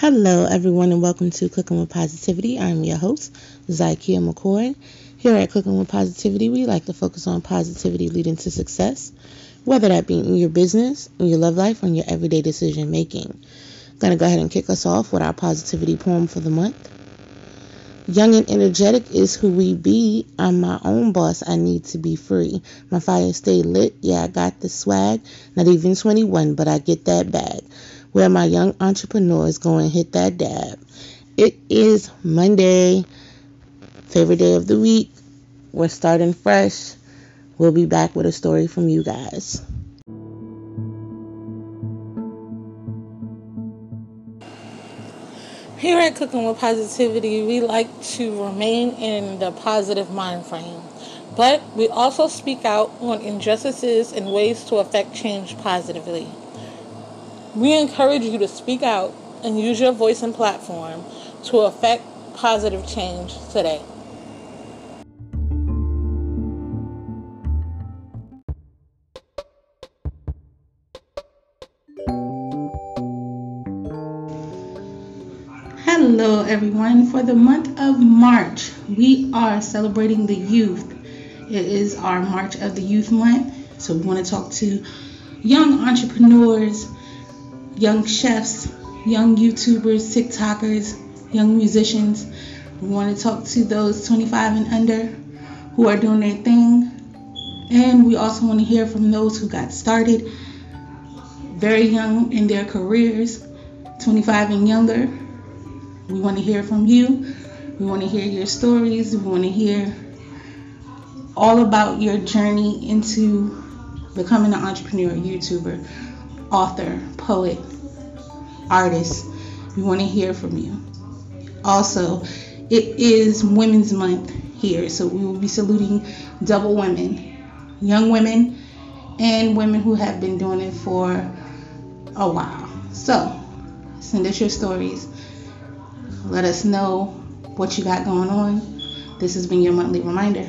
Hello, everyone, and welcome to Cooking with Positivity. I'm your host, Zykia McCoy. Here at Cooking with Positivity, we like to focus on positivity leading to success, whether that be in your business, in your love life, or in your everyday decision making. Going to go ahead and kick us off with our positivity poem for the month. Young and energetic is who we be. I'm my own boss. I need to be free. My fire stay lit. Yeah, I got the swag. Not even 21, but I get that bag. Where my young entrepreneurs go and hit that dab. It is Monday, favorite day of the week. We're starting fresh. We'll be back with a story from you guys. Here at Cooking with Positivity, we like to remain in the positive mind frame, but we also speak out on injustices and ways to affect change positively. We encourage you to speak out and use your voice and platform to affect positive change today. Hello, everyone. For the month of March, we are celebrating the youth. It is our March of the Youth Month. So, we want to talk to young entrepreneurs, young chefs, young YouTubers, TikTokers, young musicians. We want to talk to those 25 and under who are doing their thing. And we also want to hear from those who got started very young in their careers, 25 and younger we want to hear from you. We want to hear your stories. We want to hear all about your journey into becoming an entrepreneur, YouTuber, author, poet, artist. We want to hear from you. Also, it is Women's Month here, so we will be saluting double women, young women, and women who have been doing it for a while. So, send us your stories let us know what you got going on. This has been your monthly reminder.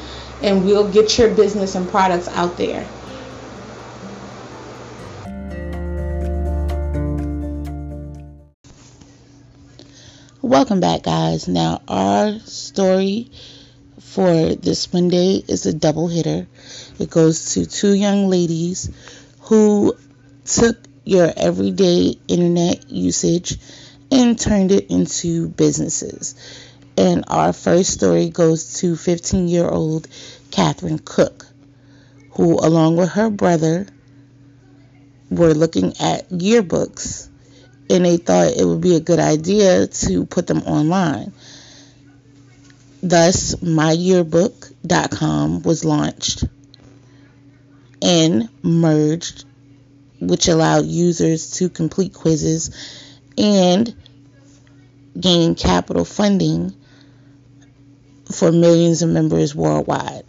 and we'll get your business and products out there. Welcome back, guys. Now, our story for this Monday is a double hitter. It goes to two young ladies who took your everyday internet usage and turned it into businesses. And our first story goes to 15 year old Catherine Cook, who, along with her brother, were looking at yearbooks and they thought it would be a good idea to put them online. Thus, myyearbook.com was launched and merged, which allowed users to complete quizzes and gain capital funding for millions of members worldwide.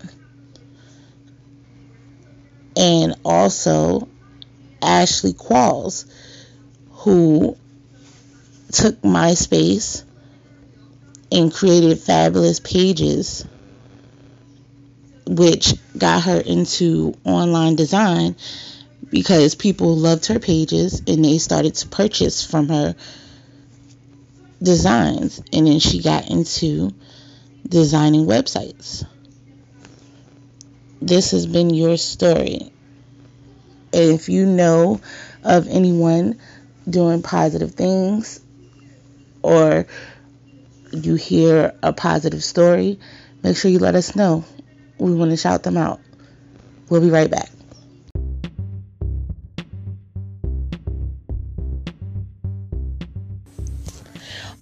And also, Ashley Qualls, who took MySpace and created fabulous pages which got her into online design because people loved her pages and they started to purchase from her designs and then she got into designing websites this has been your story if you know of anyone doing positive things or you hear a positive story, make sure you let us know. We want to shout them out. We'll be right back.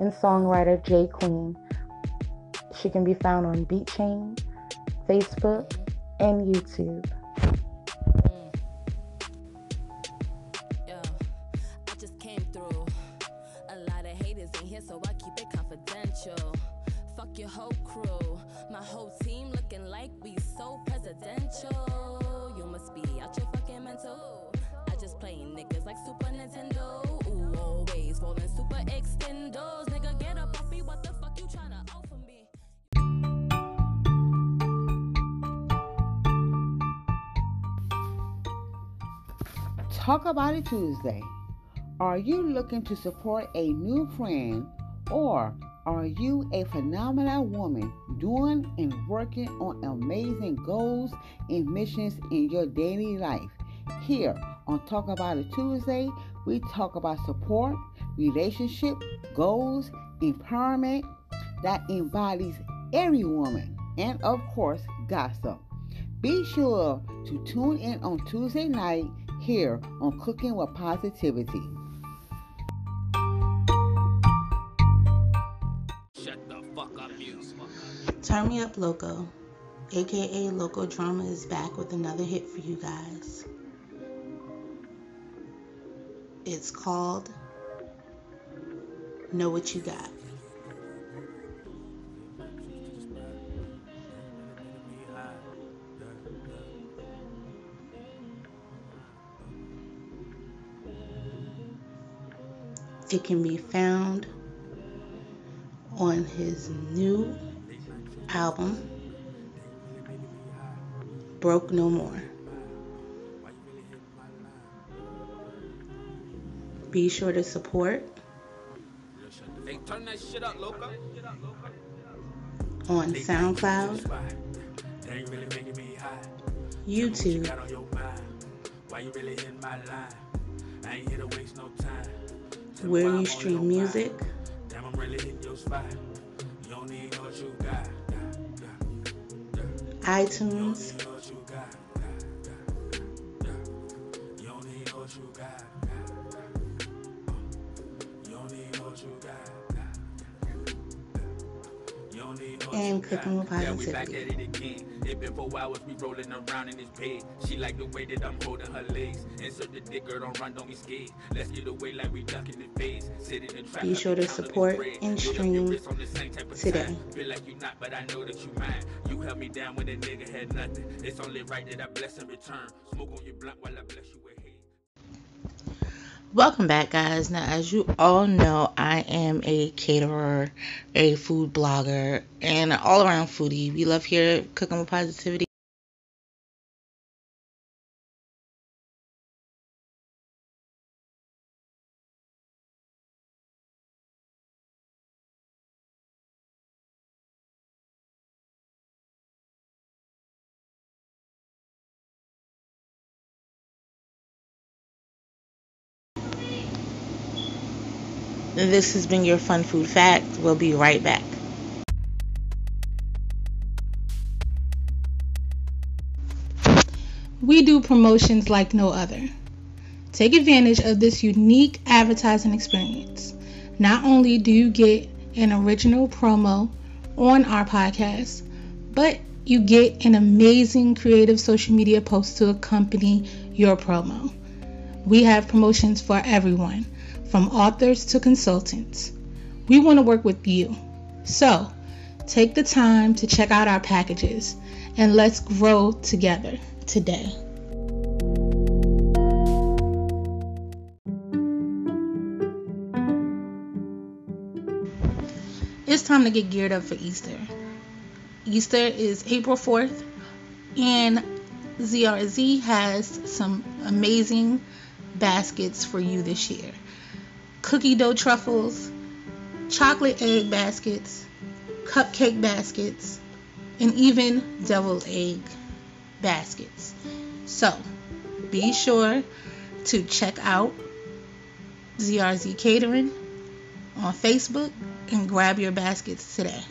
and songwriter J Queen. She can be found on BeatChain, Facebook, and YouTube. Talk About It Tuesday. Are you looking to support a new friend or are you a phenomenal woman doing and working on amazing goals and missions in your daily life? Here on Talk About It Tuesday, we talk about support, relationship, goals, empowerment that embodies every woman, and of course, gossip. Be sure to tune in on Tuesday night here on Cooking with Positivity. Turn Me Up Loco, aka Loco Drama, is back with another hit for you guys. It's called Know What You Got. It can be found on his new album, Broke No More. Be sure to support They turn that shit up, Loka. on SoundCloud, YouTube, where you stream music, iTunes, and cooking with positivity. It been four hours, we rolling around in this bed. She like the way that I'm holding her legs. Insert the dick, girl, don't run, don't be scared. Let's get away like we ducking the face. Sit in the trap. Be sure to support and stream today. Feel like you not, but I know that you mine. You held me down when a nigga had nothing. It's only right that I bless in return. Smoke on your blunt while I bless you Welcome back, guys. Now, as you all know, I am a caterer, a food blogger, and an all around foodie. We love here cooking with positivity. This has been your Fun Food Fact. We'll be right back. We do promotions like no other. Take advantage of this unique advertising experience. Not only do you get an original promo on our podcast, but you get an amazing creative social media post to accompany your promo. We have promotions for everyone from authors to consultants. We want to work with you. So, take the time to check out our packages and let's grow together today. It's time to get geared up for Easter. Easter is April 4th, and ZRZ has some amazing baskets for you this year cookie dough truffles, chocolate egg baskets, cupcake baskets, and even deviled egg baskets. So be sure to check out ZRZ Catering on Facebook and grab your baskets today.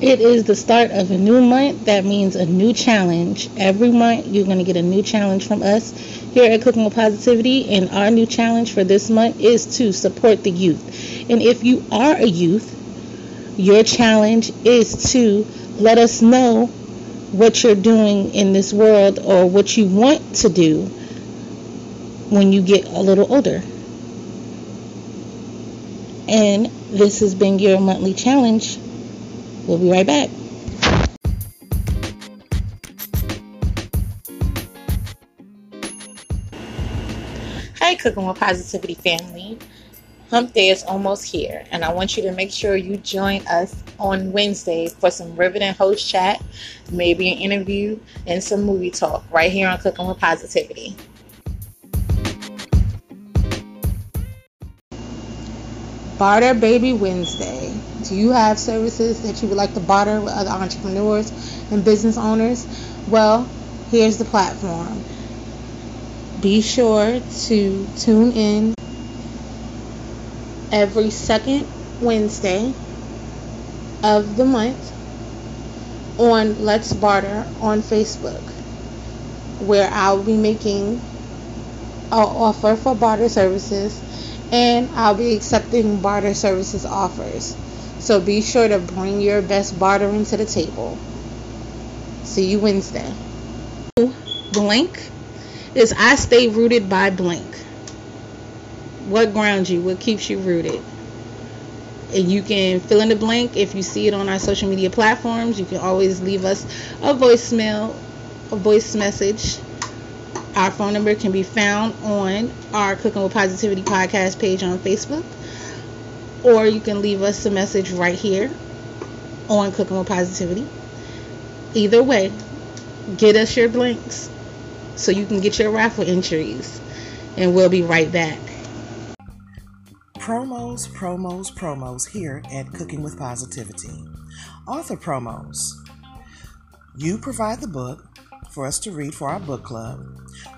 It is the start of a new month. That means a new challenge. Every month, you're going to get a new challenge from us here at Cooking with Positivity. And our new challenge for this month is to support the youth. And if you are a youth, your challenge is to let us know what you're doing in this world or what you want to do when you get a little older. And this has been your monthly challenge. We'll be right back. Hi, Cooking with Positivity family. Hump Day is almost here, and I want you to make sure you join us on Wednesday for some riveting host chat, maybe an interview, and some movie talk right here on Cooking with Positivity. Barter Baby Wednesday. Do you have services that you would like to barter with other entrepreneurs and business owners? Well, here's the platform. Be sure to tune in every second Wednesday of the month on Let's Barter on Facebook, where I'll be making an offer for barter services and I'll be accepting barter services offers. So be sure to bring your best bartering to the table. See you Wednesday. Blank is I stay rooted by blank what grounds you, what keeps you rooted. And you can fill in the blank if you see it on our social media platforms. You can always leave us a voicemail, a voice message. Our phone number can be found on our Cooking with Positivity podcast page on Facebook. Or you can leave us a message right here on Cooking with Positivity. Either way, get us your blanks so you can get your raffle entries. And we'll be right back promos, promos, promos here at Cooking with Positivity. Author promos. You provide the book for us to read for our book club.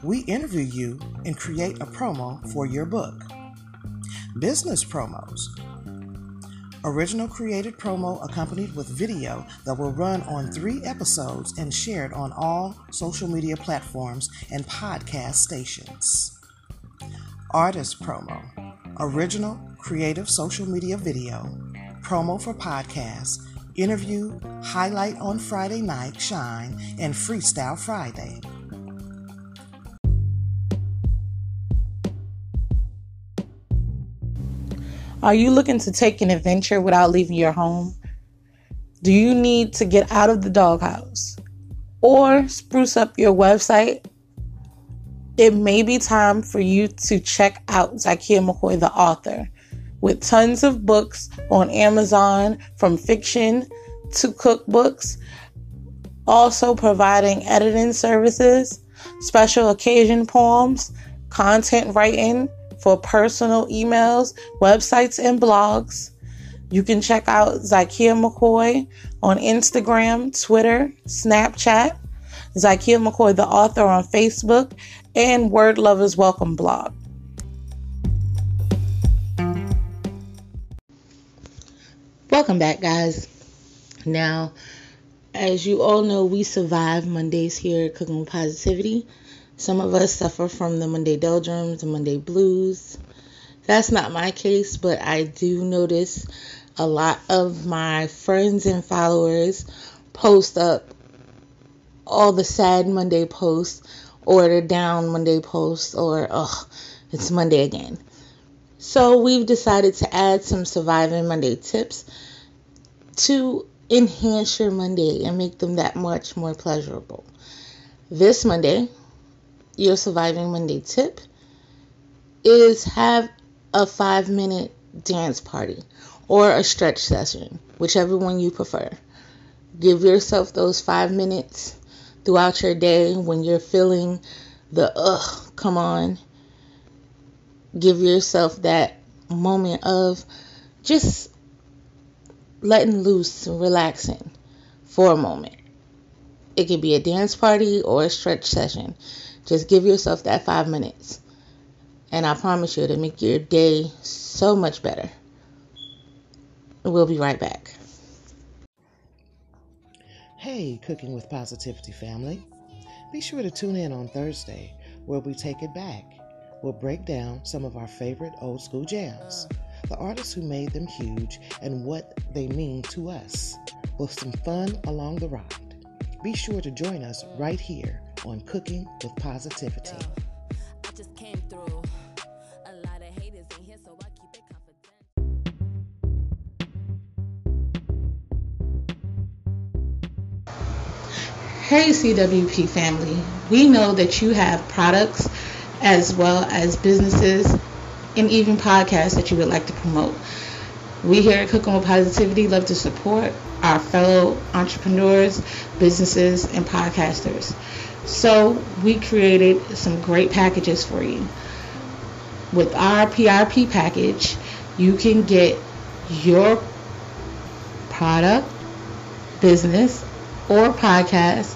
We interview you and create a promo for your book. Business promos. Original created promo accompanied with video that will run on three episodes and shared on all social media platforms and podcast stations. Artist promo original creative social media video, promo for podcasts, interview, highlight on Friday night, shine, and freestyle Friday. Are you looking to take an adventure without leaving your home? Do you need to get out of the doghouse or spruce up your website it may be time for you to check out Zykia McCoy, the author, with tons of books on Amazon from fiction to cookbooks, also providing editing services, special occasion poems, content writing for personal emails, websites, and blogs. You can check out Zykia McCoy on Instagram, Twitter, Snapchat, Zykia McCoy, the author, on Facebook, and Word Lovers Welcome blog. Welcome back, guys. Now, as you all know, we survive Mondays here at Cooking with Positivity. Some of us suffer from the Monday doldrums, the Monday blues. That's not my case, but I do notice a lot of my friends and followers post up all the sad Monday posts or the down Monday post or oh, it's Monday again. So we've decided to add some surviving Monday tips to enhance your Monday and make them that much more pleasurable. This Monday, your surviving Monday tip is have a five minute dance party or a stretch session, whichever one you prefer. Give yourself those five minutes throughout your day when you're feeling the ugh, come on. Give yourself that moment of just letting loose, and relaxing for a moment. It could be a dance party or a stretch session. Just give yourself that five minutes. And I promise you, it'll make your day so much better. We'll be right back. Hey, Cooking with Positivity family. Be sure to tune in on Thursday where we take it back. We'll break down some of our favorite old school jams, the artists who made them huge, and what they mean to us, with some fun along the ride. Be sure to join us right here on Cooking with Positivity. Hey CWP family, we know that you have products as well as businesses and even podcasts that you would like to promote. We here at Cooking with Positivity love to support our fellow entrepreneurs, businesses, and podcasters. So we created some great packages for you. With our PRP package, you can get your product, business, or podcast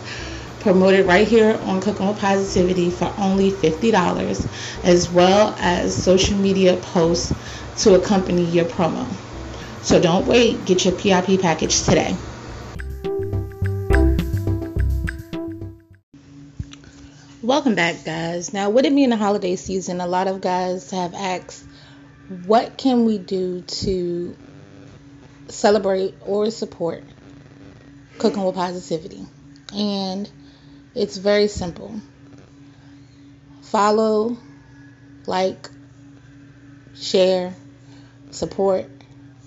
promoted right here on Cooking with Positivity for only $50, as well as social media posts to accompany your promo. So don't wait, get your PIP package today. Welcome back, guys. Now, with it being the holiday season, a lot of guys have asked, what can we do to celebrate or support cooking with positivity? And it's very simple. Follow, like, share, support.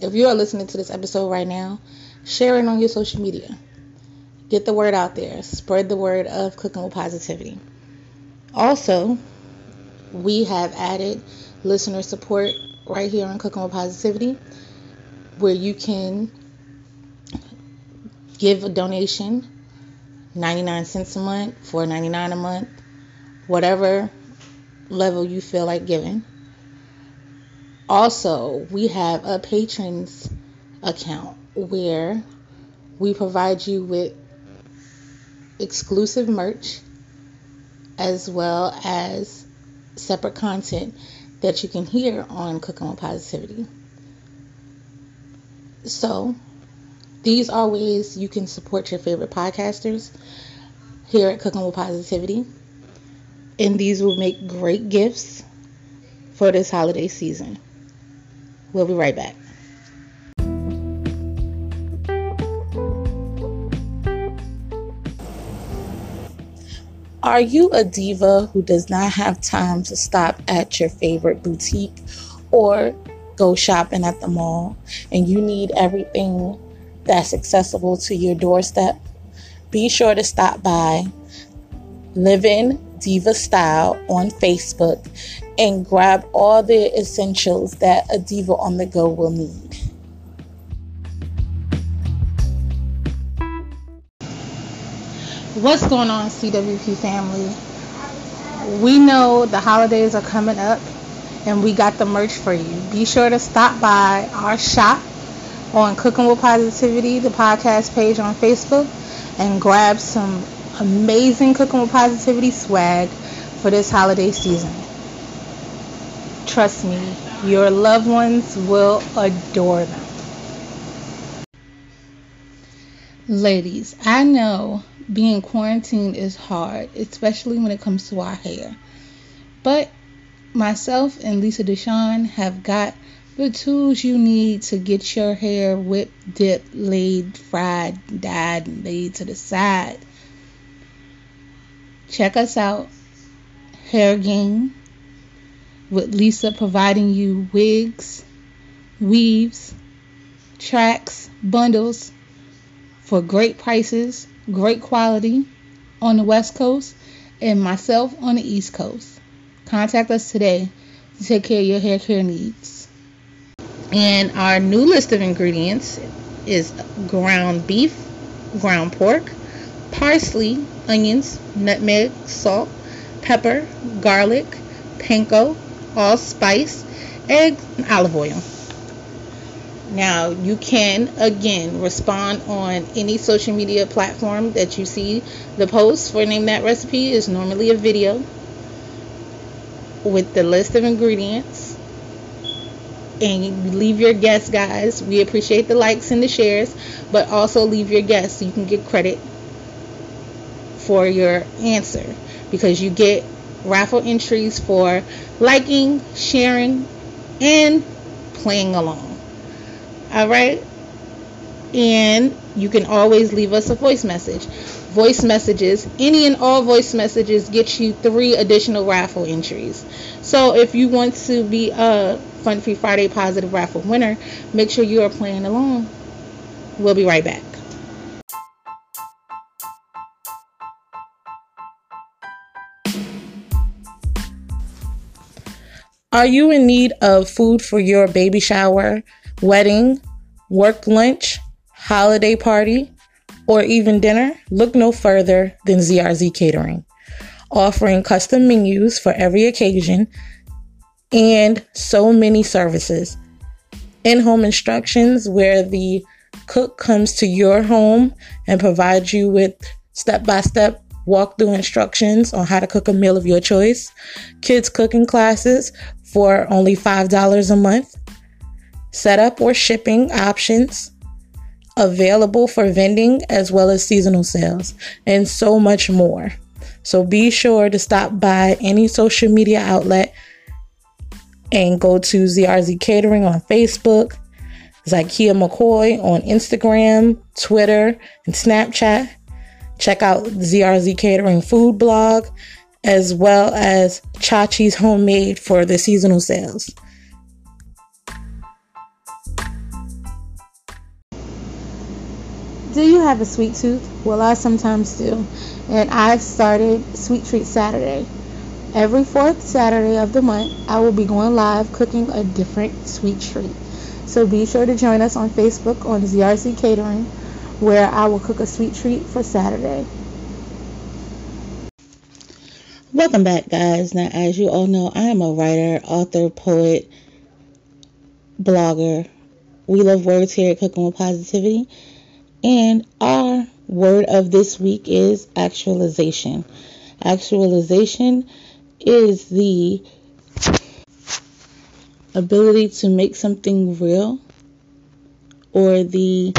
If you are listening to this episode right now, share it on your social media. Get the word out there. Spread the word of cooking with positivity. Also, we have added listener support right here on Cooking with Positivity, where you can give a donation 99 cents a month, 4.99 a month, whatever level you feel like giving. Also, we have a patrons account where we provide you with exclusive merch as well as separate content that you can hear on Cooking with Positivity. So, these are ways you can support your favorite podcasters here at Cooking with Positivity. And these will make great gifts for this holiday season. We'll be right back. Are you a diva who does not have time to stop at your favorite boutique or go shopping at the mall and you need everything that's accessible to your doorstep, be sure to stop by Living Diva Style on Facebook and grab all the essentials that a diva on the go will need. What's going on, CWP family? We know the holidays are coming up and we got the merch for you. Be sure to stop by our shop on Cooking with Positivity, the podcast page on Facebook, and grab some amazing Cooking with Positivity swag for this holiday season. Trust me, your loved ones will adore them. Ladies, I know being quarantined is hard, especially when it comes to our hair. But myself and Lisa Deshawn have got the tools you need to get your hair whipped, dipped, laid, fried, dyed, and laid to the side. Check us out, Hair Game, with Lisa providing you wigs, weaves, tracks, bundles for great prices, great quality on the West Coast, and myself on the East Coast. Contact us today to take care of your hair care needs. And our new list of ingredients is ground beef, ground pork, parsley, onions, nutmeg, salt, pepper, garlic, panko, allspice, eggs, and olive oil. Now, you can again respond on any social media platform that you see the post for Name That Recipe is normally a video with the list of ingredients. And leave your guess, guys. We appreciate the likes and the shares, but also leave your guess so you can get credit for your answer because you get raffle entries for liking, sharing, and playing along. All right? And you can always leave us a voice message. Voice messages, any and all voice messages get you three additional raffle entries. So if you want to be a Fun Free Friday Positive Raffle winner, make sure you are playing along. We'll be right back. Are you in need of food for your baby shower, wedding, work lunch, holiday party, or even dinner? Look no further than ZRZ Catering, offering custom menus for every occasion and so many services. In home instructions, where the cook comes to your home and provides you with step by step walkthrough instructions on how to cook a meal of your choice, kids cooking classes for only $5 a month. Setup or shipping options available for vending as well as seasonal sales, and so much more. So be sure to stop by any social media outlet and go to ZRZ Catering on Facebook, Zykia McCoy on Instagram, Twitter, and Snapchat. Check out ZRZ Catering food blog as well as Chachi's Homemade for the seasonal sales. Do you have a sweet tooth? Well, I sometimes do. And I've started Sweet Treat Saturday. Every fourth Saturday of the month, I will be going live cooking a different sweet treat. So be sure to join us on Facebook on ZRZ Catering, where I will cook a sweet treat for Saturday. Welcome back, guys. Now, as you all know, I am a writer, author, poet, blogger. We love words here at Cooking with Positivity. And our word of this week is actualization. Actualization is the ability to make something real or the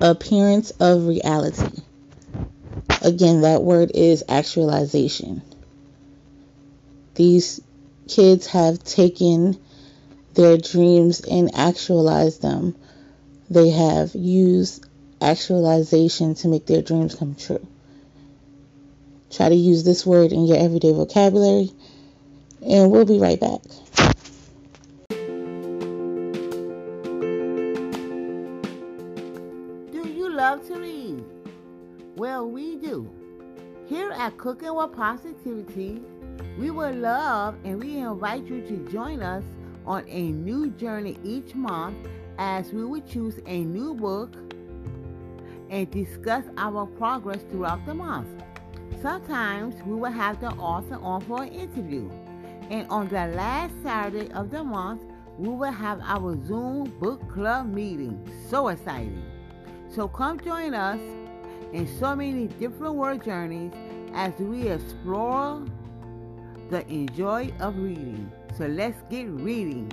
appearance of reality. Again, that word is actualization. These kids have taken their dreams and actualized them. They have used actualization to make their dreams come true. Try to use this word in your everyday vocabulary, and we'll be right back. Do you love to read? Well, we do. Here at Cooking with Positivity, we would love and we invite you to join us on a new journey each month as we would choose a new book and discuss our progress throughout the month. Sometimes we will have the author on for an interview. And on the last Saturday of the month, we will have our Zoom book club meeting. So exciting! So come join us in so many different world journeys as we explore the enjoy of reading. So let's get reading.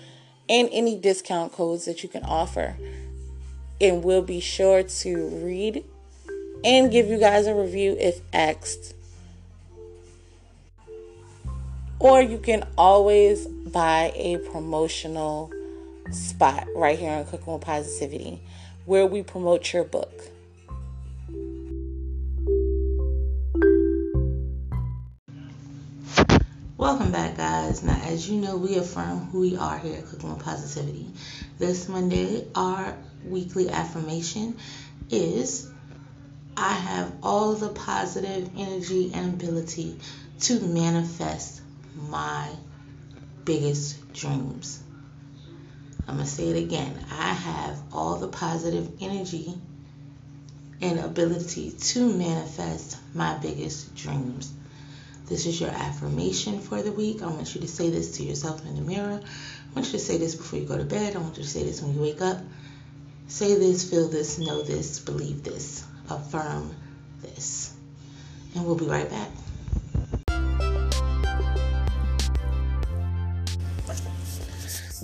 and any discount codes that you can offer. And we'll be sure to read and give you guys a review if asked. Or you can always buy a promotional spot right here on Cooking with Positivity where we promote your book. Welcome back, guys. Now, as you know, we affirm who we are here at Cooking with Positivity. This Monday, our weekly affirmation is I have all the positive energy and ability to manifest my biggest dreams. I'm going to say it again. I have all the positive energy and ability to manifest my biggest dreams. This is your affirmation for the week. I want you to say this to yourself in the mirror. I want you to say this before you go to bed. I want you to say this when you wake up. Say this, feel this, know this, believe this, affirm this. And we'll be right back.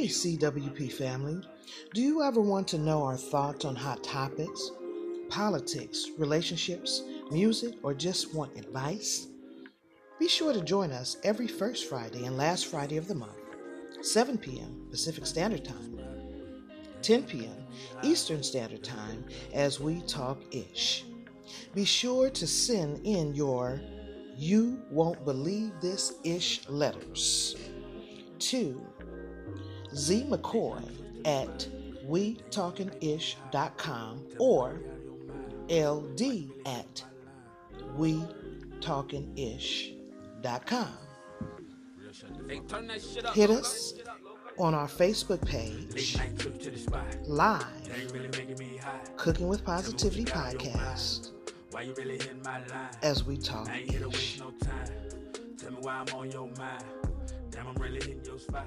Hey, CWP family. Do you ever want to know our thoughts on hot topics, politics, relationships, music, or just want advice? Be sure to join us every first Friday and last Friday of the month, 7 p.m. Pacific Standard Time, 10 p.m. Eastern Standard Time, as we talk ish. Be sure to send in your You Won't Believe This Ish letters to Z McCoy at WeTalkingIsh.com or LD at WeTalkingIsh.com. Hit us on our Facebook page, live, Cooking with Positivity podcast, as we talk ish. Tell me why I'm on your mind. Damn, I'm really your spot.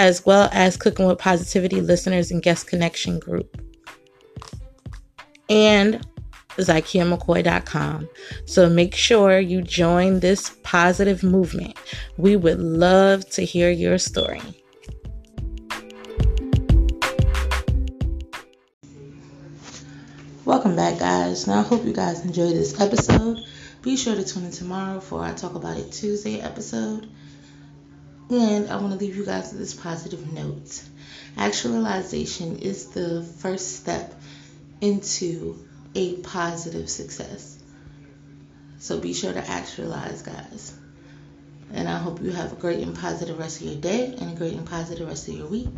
as well as Cooking with Positivity listeners and guest connection group. And ZykiaMcCoy.com. So make sure you join this positive movement. We would love to hear your story. Welcome back, guys. Now, I hope you guys enjoyed this episode. Be sure to tune in tomorrow for our Talk About It Tuesday episode. And I want to leave you guys with this positive note. Actualization is the first step into a positive success. So be sure to actualize, guys. And I hope you have a great and positive rest of your day and a great and positive rest of your week.